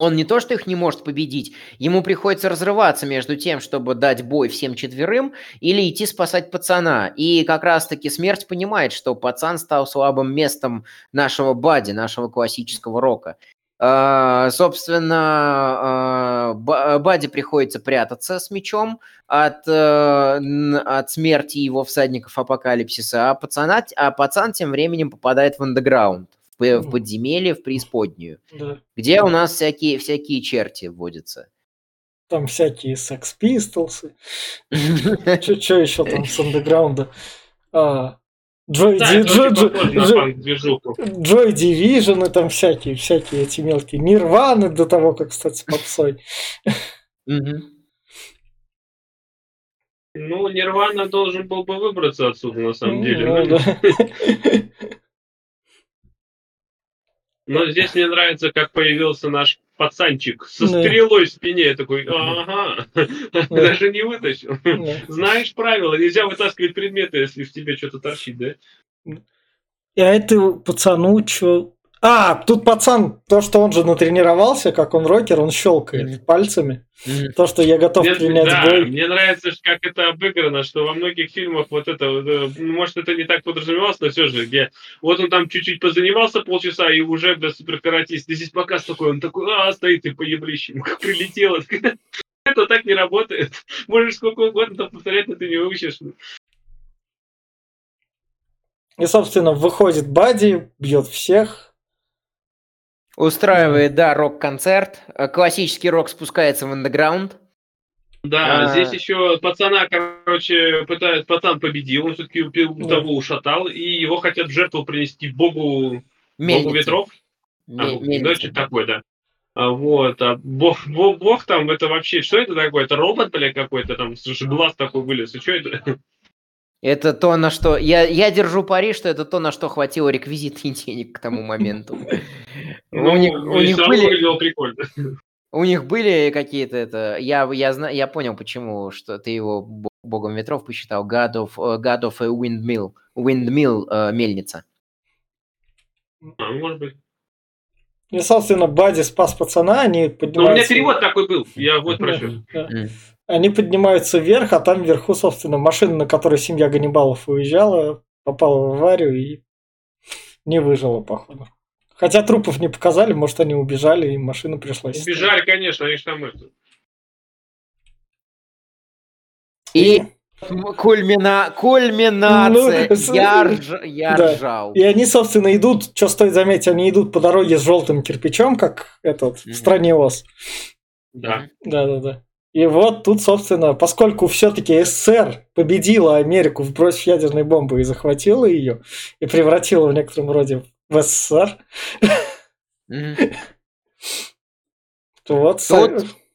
он не то, что их не может победить, ему приходится разрываться между тем, чтобы дать бой всем четверым или идти спасать пацана. И как раз-таки смерть понимает, что пацан стал слабым местом нашего бади, нашего классического рока. Uh, собственно, uh, Бади приходится прятаться с мечом от, uh, от смерти его всадников апокалипсиса, а, пацана, а пацан тем временем попадает в андеграунд в подземелье, в преисподнюю, да. где у нас всякие, всякие черти вводятся. Там всякие секс пистолсы. Что еще там с андеграунда? А, Джой Дивижн и там всякие, всякие эти мелкие. Нирваны до того, как стать с попсой. Ну, Нирвана должен был бы выбраться отсюда, на самом деле. Но здесь мне нравится, как появился наш пацанчик со стрелой в спине. Я такой, ага, даже не вытащил. Знаешь правила, нельзя вытаскивать предметы, если в тебе что-то торчит, да? Я это пацану что а, тут пацан, то, что он же натренировался, как он рокер, он щелкает пальцами. Mm-hmm. То, что я готов мне, принять да, бой. Мне нравится, как это обыграно, что во многих фильмах вот это, э, может, это не так подразумевалось, но все же, где вот он там чуть-чуть позанимался полчаса и уже без суперкаратист. И здесь показ такой, он такой, а, стоит и по еблищам, как прилетело. Это так не работает. Можешь сколько угодно там повторять, но ты не выучишь. И, собственно, выходит Бади, бьет всех, Устраивает, да, рок-концерт. Э, классический рок спускается в андеграунд. Да, а... здесь еще пацана, короче, пытает, пацан победил, он все-таки того ушатал, и его хотят в жертву принести богу, богу ветров. А, ну, что такое, да. А, вот, а бог, бог, бог там, это вообще, что это такое? Это робот, бля, какой-то там, слушай, глаз такой вылез, и что это? Это то, на что... Я, я держу пари, что это то, на что хватило реквизитных денег к тому моменту. Ну, у них, у них были... прикольно. У них были какие-то это... Я, я, знаю, я понял, почему, что ты его богом ветров посчитал. God of, uh, God of a Windmill. Windmill uh, мельница. А, может быть. И, собственно, Бади спас пацана, они поднимаются... Ну, у меня перевод такой был, я вот прочел. Они поднимаются вверх, а там вверху, собственно, машина, на которой семья Ганнибалов уезжала, попала в аварию и не выжила, походу. Хотя трупов не показали, может, они убежали, и машина пришлась. Убежали, конечно, они же там это. И кульмина... кульминация. Ну, я, рж... я да. ржал. И они, собственно, идут, что стоит заметить, они идут по дороге с желтым кирпичом, как этот, mm-hmm. в стране Оз. Да. Да, да, да. И вот тут, собственно, поскольку все-таки СССР победила Америку, вбросив ядерной бомбы и захватила ее, и превратила в некотором роде в СССР, то вот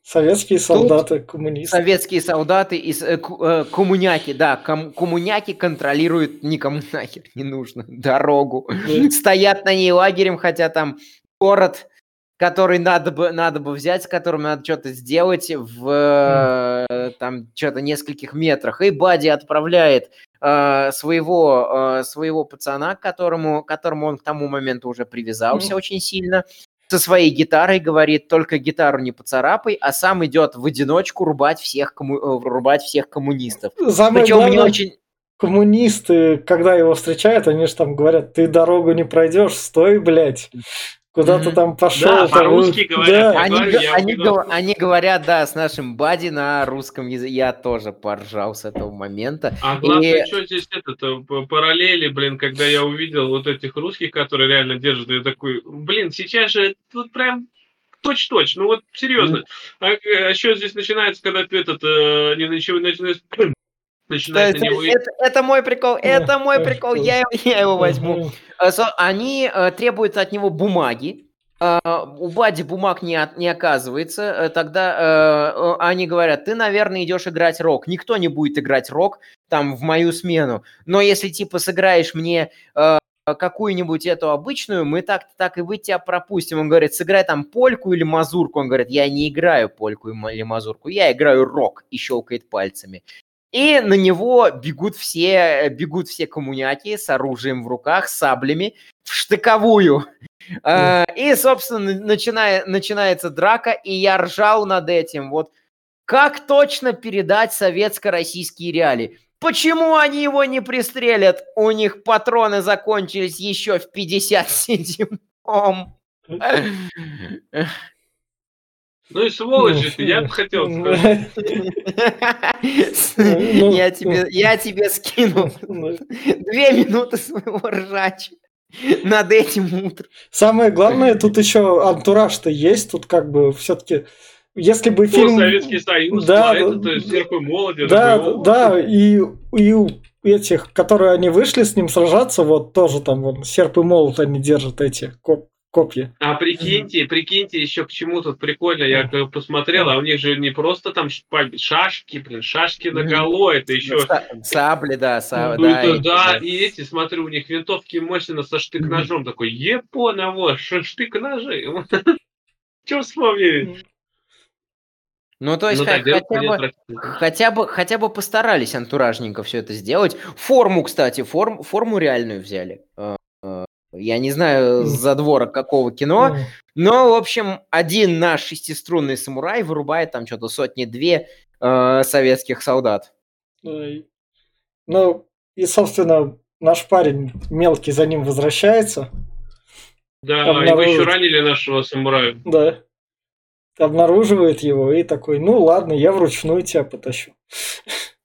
советские солдаты, коммунисты. Советские солдаты и э, э, коммуняки, да, коммуняки контролируют никому нахер не нужно дорогу. Стоят на ней лагерем, хотя там город который надо бы, надо бы взять, с которым надо что-то сделать в mm. там что-то нескольких метрах. И Бади отправляет э, своего, э, своего пацана, к которому, к которому он к тому моменту уже привязался mm. очень сильно, со своей гитарой говорит, только гитару не поцарапай, а сам идет в одиночку рубать всех, комму... Э, рубать всех коммунистов. Самое Причем главное, мне очень... коммунисты, когда его встречают, они же там говорят, ты дорогу не пройдешь, стой, блядь куда-то там пошел. Да, по-русски говорят. Да. Они, говорят, да, с нашим бади на русском языке. Я тоже поржал с этого момента. А главное, и... что здесь это параллели, блин, когда я увидел вот этих русских, которые реально держат, я такой, блин, сейчас же тут прям точь-точь, ну вот серьезно. А, а что здесь начинается, когда ты этот, э, не начинаешь, начинает это, на него... это, это мой прикол, это мой прикол, я, я его возьму. Э, они э, требуют от него бумаги, э, у Бади бумаг не, от, не оказывается, тогда они говорят, ты, наверное, идешь играть рок. Никто не будет играть рок там в мою смену. Но если типа сыграешь мне какую-нибудь эту обычную, мы так так и быть тебя пропустим. Он говорит, сыграй там польку или мазурку. Он говорит, я не играю польку или мазурку, я играю рок и щелкает пальцами. И на него бегут все, бегут все коммуняки с оружием в руках, саблями, в штыковую. А, и, собственно, начиная, начинается драка, и я ржал над этим. Вот как точно передать советско-российские реалии? Почему они его не пристрелят? У них патроны закончились еще в 57-м. Ну и сволочь же ты, я бы хотел сказать. Ну, я тебе, я тебе скину две минуты своего ржача над этим утром. Самое главное, тут еще антураж-то есть, тут как бы все-таки если бы фильм... Советский Союз, да, да это, то есть серп молодец. Да, да, и, и у этих, которые они вышли с ним сражаться, вот тоже там вот серп и молот они держат эти копья. А прикиньте, прикиньте, еще почему тут прикольно, я посмотрел, а у них же не просто там шашки, блин, шашки наголо, это еще... Сабли, да, сабли, да. Это, да, и эти, смотрю, у них винтовки мощно со штык-ножом, такой, епоново, штык-ножи. Че вспомнили? Ну, то есть, ну, хотя, бы, хотя, бы, хотя бы постарались антуражненько все это сделать. Форму, кстати, форм, форму реальную взяли. Я не знаю задвора какого кино, но, в общем, один наш шестиструнный самурай вырубает там что-то сотни-две э, советских солдат. Ну, и, собственно, наш парень мелкий за ним возвращается. Да, обнаружит... его еще ранили нашего самурая. Да обнаруживает его и такой, ну ладно, я вручную тебя потащу.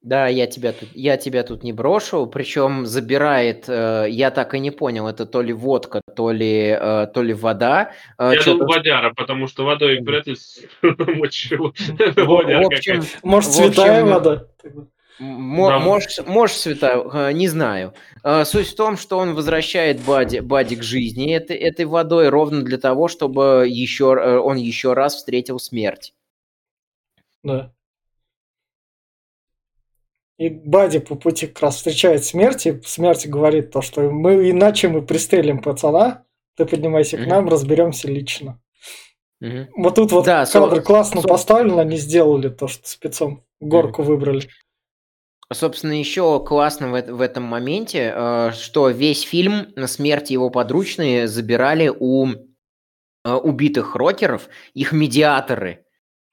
Да, я тебя тут, я тебя тут не брошу, причем забирает, э, я так и не понял, это то ли водка, то ли, э, то ли вода. Э, я думаю, водяра, потому что водой вряд ли мочил. В общем, может, святая вода? может, святая, э, не знаю. Э, суть в том, что он возвращает Бади, Бади к жизни этой, этой водой ровно для того, чтобы еще, э, он еще раз встретил смерть. Да. И Бади по пути как раз встречает смерть, и смерть говорит то, что мы иначе мы пристрелим пацана, ты поднимайся mm-hmm. к нам, разберемся лично. Mm-hmm. Вот тут вот да, кадр со- классно со- поставлен, они сделали то, что спецом горку mm-hmm. выбрали. Собственно, еще классно в, в этом моменте, э, что весь фильм на смерти его подручные забирали у э, убитых рокеров их медиаторы.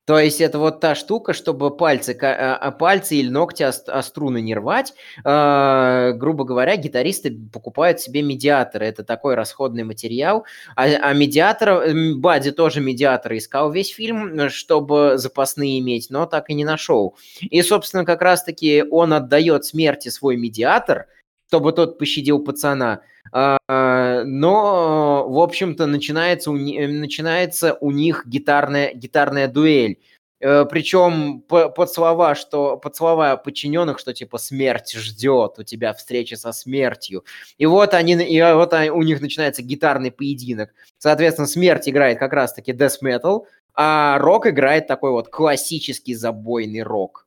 То есть это вот та штука, чтобы пальцы, а, а, пальцы или ногти о, о струны не рвать. Э, грубо говоря, гитаристы покупают себе медиаторы. Это такой расходный материал. А, а медиатор, Бади тоже медиаторы искал весь фильм, чтобы запасные иметь, но так и не нашел. И, собственно, как раз-таки он отдает смерти свой медиатор, чтобы тот пощадил пацана. А, но, в общем-то, начинается у, начинается у них гитарная, гитарная дуэль. Э, Причем под слова, что под слова подчиненных, что типа смерть ждет, у тебя встреча со смертью. И вот они, и вот они, у них начинается гитарный поединок. Соответственно, смерть играет как раз-таки death metal, а рок играет такой вот классический забойный рок.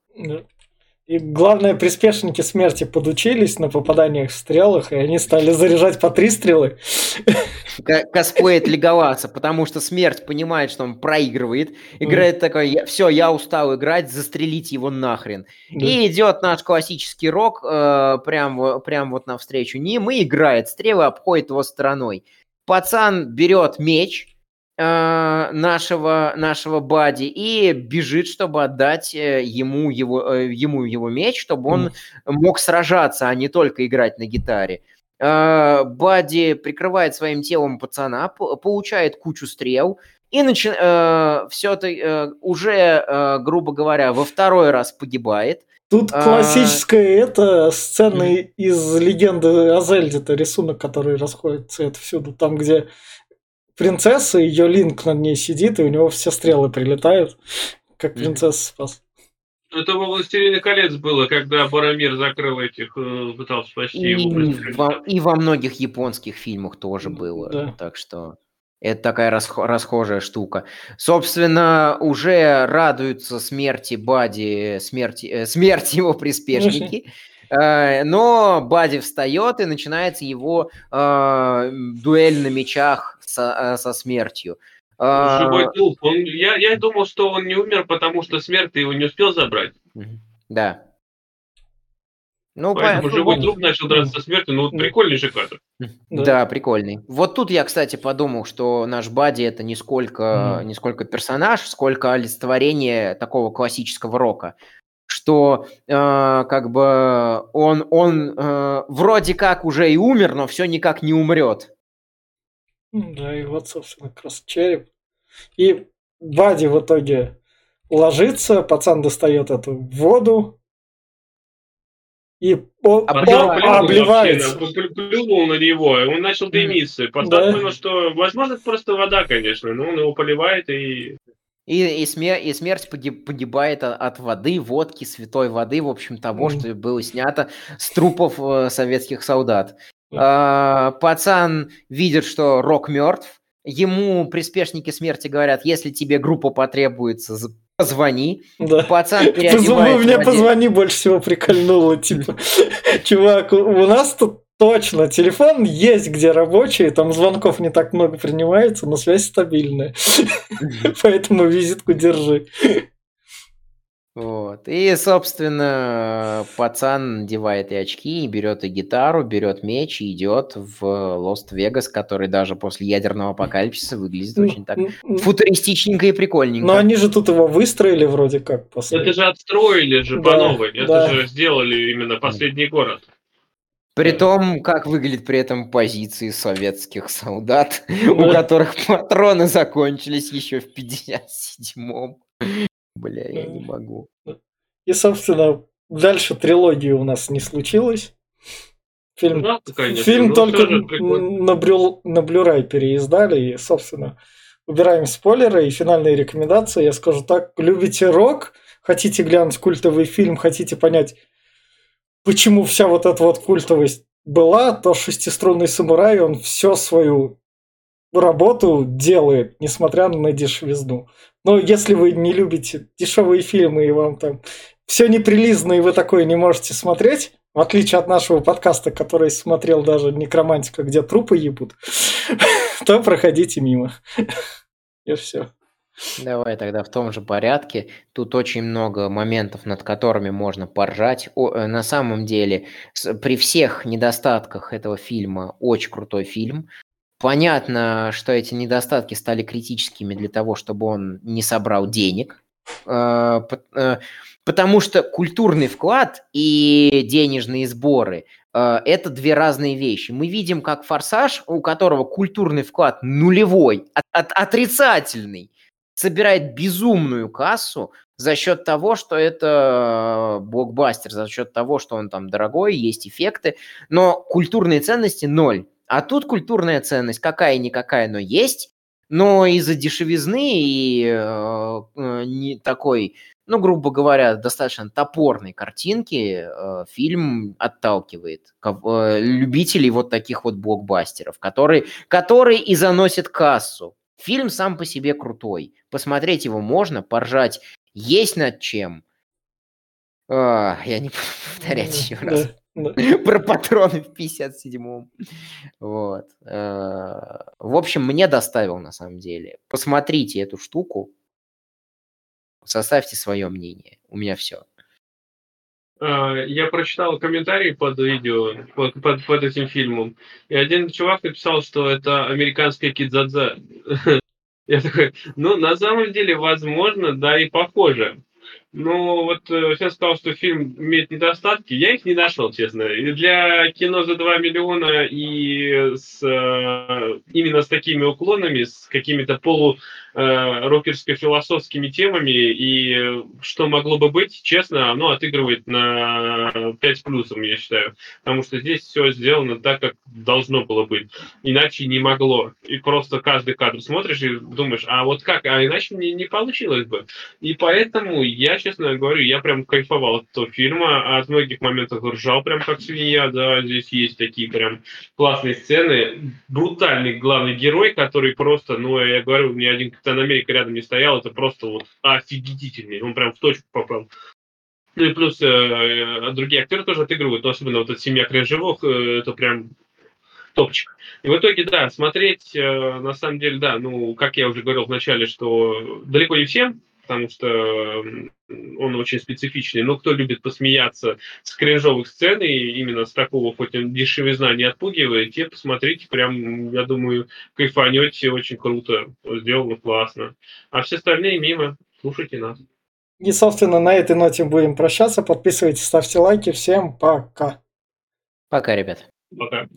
И главное, приспешники смерти подучились на попаданиях в стрелах, и они стали заряжать по три стрелы. Косплеит Леголаса, потому что смерть понимает, что он проигрывает. Играет такой, все, я устал играть, застрелить его нахрен. И идет наш классический рок э, прям, прям вот навстречу ним и играет. Стрелы обходит его стороной. Пацан берет меч, нашего, нашего Бади и бежит, чтобы отдать э, ему его, э, ему его меч, чтобы он mm. мог сражаться, а не только играть на гитаре. Бади прикрывает своим телом пацана, получает кучу стрел, и начи... э, все это э, уже, э, грубо говоря, во второй раз погибает. Тут классическая а... это сцена из легенды о Зельде, это рисунок, который расходится это всюду, там, где принцесса, ее линк над ней сидит, и у него все стрелы прилетают, как принцесса спас. Это во «Властелине колец» было, когда Барамир закрыл этих, э, пытался спасти и его. Во, и во многих японских фильмах тоже было. Да. Так что это такая расх- расхожая штука. Собственно, уже радуются смерти Бади, смерти, э, смерти его приспешники. Э, но Бади встает и начинается его э, дуэль на мечах со, э, со смертью. А, Живой дух. Он, я, я думал, что он не умер, потому что смерть его не успел забрать. Да. Ну, Поэтому по... живой труп начал драться со смертью, ну, вот прикольный же кадр. Да. да, прикольный. Вот тут я, кстати, подумал, что наш Бади это не сколько, mm. не сколько персонаж, сколько олицетворение такого классического рока что э, как бы он, он э, вроде как уже и умер, но все никак не умрет. Да, и вот, собственно, как раз череп. И Бади в итоге ложится, пацан достает эту воду, и он, обливается. Он обливается. Плюнул на него, и он начал дымиться. Потом да. понял, что, возможно, это просто вода, конечно, но он его поливает и... И, и, смер, и смерть погибает от воды, водки, святой воды, в общем, того, mm. что было снято с трупов э, советских солдат. Mm. А, пацан видит, что Рок мертв. Ему приспешники смерти говорят, если тебе группа потребуется, позвони. Да. Пацан переодевается. Мне позвони больше всего прикольнуло. Типа, чувак, у нас тут Точно, телефон есть где рабочий, там звонков не так много принимается, но связь стабильная. Поэтому визитку держи. Вот. И, собственно, пацан надевает и очки, и берет и гитару, берет меч и идет в Лост-Вегас, который даже после ядерного апокалипсиса выглядит очень так футуристичненько и прикольненько. Но они же тут его выстроили вроде как. После. Это же отстроили же да, по новой. Это да. же сделали именно последний город. При том, как выглядят при этом позиции советских солдат, у которых патроны закончились еще в 57-м. Бля, я не могу. И, собственно, дальше трилогии у нас не случилось. Фильм, да, конечно, фильм ну, только на, брю, на Blu-ray переиздали, и, собственно, убираем спойлеры и финальные рекомендации. Я скажу так, любите рок, хотите глянуть культовый фильм, хотите понять, почему вся вот эта вот культовость была, то шестиструнный самурай, он все свою работу делает, несмотря на дешевизну. Но если вы не любите дешевые фильмы и вам там все неприлизно, и вы такое не можете смотреть, в отличие от нашего подкаста, который смотрел даже «Некромантика», где трупы ебут, то проходите мимо. И все. Давай тогда в том же порядке. Тут очень много моментов, над которыми можно поржать. О, э, на самом деле, с, при всех недостатках этого фильма, очень крутой фильм. Понятно, что эти недостатки стали критическими для того, чтобы он не собрал денег. Э, э, потому что культурный вклад и денежные сборы это две разные вещи. Мы видим, как «Форсаж», у которого культурный вклад нулевой, от, от, отрицательный, собирает безумную кассу за счет того, что это блокбастер, за счет того, что он там дорогой, есть эффекты, но культурные ценности ноль. А тут культурная ценность какая-никакая, но есть, но из-за дешевизны и э, э, не такой, ну, грубо говоря, достаточно топорной картинки э, фильм отталкивает э, любителей вот таких вот блокбастеров, которые, которые и заносят кассу. Фильм сам по себе крутой. Посмотреть его можно, поржать есть над чем. А, я не буду повторять еще раз. Про патроны в 57-м. Вот. А, в общем, мне доставил на самом деле. Посмотрите эту штуку. Составьте свое мнение. У меня все. А, я прочитал комментарии под видео, под, под, под этим фильмом, и один чувак написал, что это американская кидзадза. Я такой, ну, на самом деле, возможно, да и похоже. Ну, вот сейчас э, сказал, что фильм имеет недостатки. Я их не нашел, честно. И для кино за 2 миллиона и с, э, именно с такими уклонами, с какими-то полу рокерско-философскими темами, и что могло бы быть, честно, оно отыгрывает на 5 плюсом, я считаю. Потому что здесь все сделано так, как должно было быть. Иначе не могло. И просто каждый кадр смотришь и думаешь, а вот как, а иначе мне не получилось бы. И поэтому я честно говорю, я прям кайфовал от этого фильма, от многих моментов ржал прям как свинья, да, здесь есть такие прям классные сцены. Брутальный главный герой, который просто, ну, я говорю, ни один Капитан Америка рядом не стоял, это просто вот офигительный, он прям в точку попал. Ну и плюс э, другие актеры тоже отыгрывают, но особенно вот эта семья Крыжевых, э, это прям топчик. И в итоге, да, смотреть, э, на самом деле, да, ну, как я уже говорил вначале, что далеко не всем, потому что он очень специфичный. Но кто любит посмеяться с кринжовых сцен, и именно с такого, хоть он дешевизна не отпугивает, те посмотрите, прям, я думаю, кайфанете, очень круто, сделано классно. А все остальные мимо, слушайте нас. И, собственно, на этой ноте будем прощаться. Подписывайтесь, ставьте лайки. Всем пока. Пока, ребят. Пока.